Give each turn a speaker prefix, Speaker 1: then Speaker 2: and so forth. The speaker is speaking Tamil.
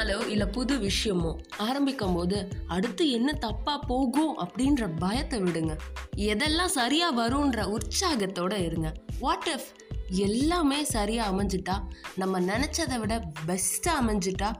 Speaker 1: நாளோ இல்லை புது விஷயமோ ஆரம்பிக்கும் போது அடுத்து என்ன தப்பா போகும் அப்படின்ற பயத்தை விடுங்க. எதெல்லாம் சரியா வரும்ன்ற உற்சாகத்தோட இருங்க. வாட் இஃப் எல்லாமே சரியா அமைஞ்சிட்டா நம்ம நினைச்சதை விட பெஸ்ட்டாக அமைஞ்சிட்டா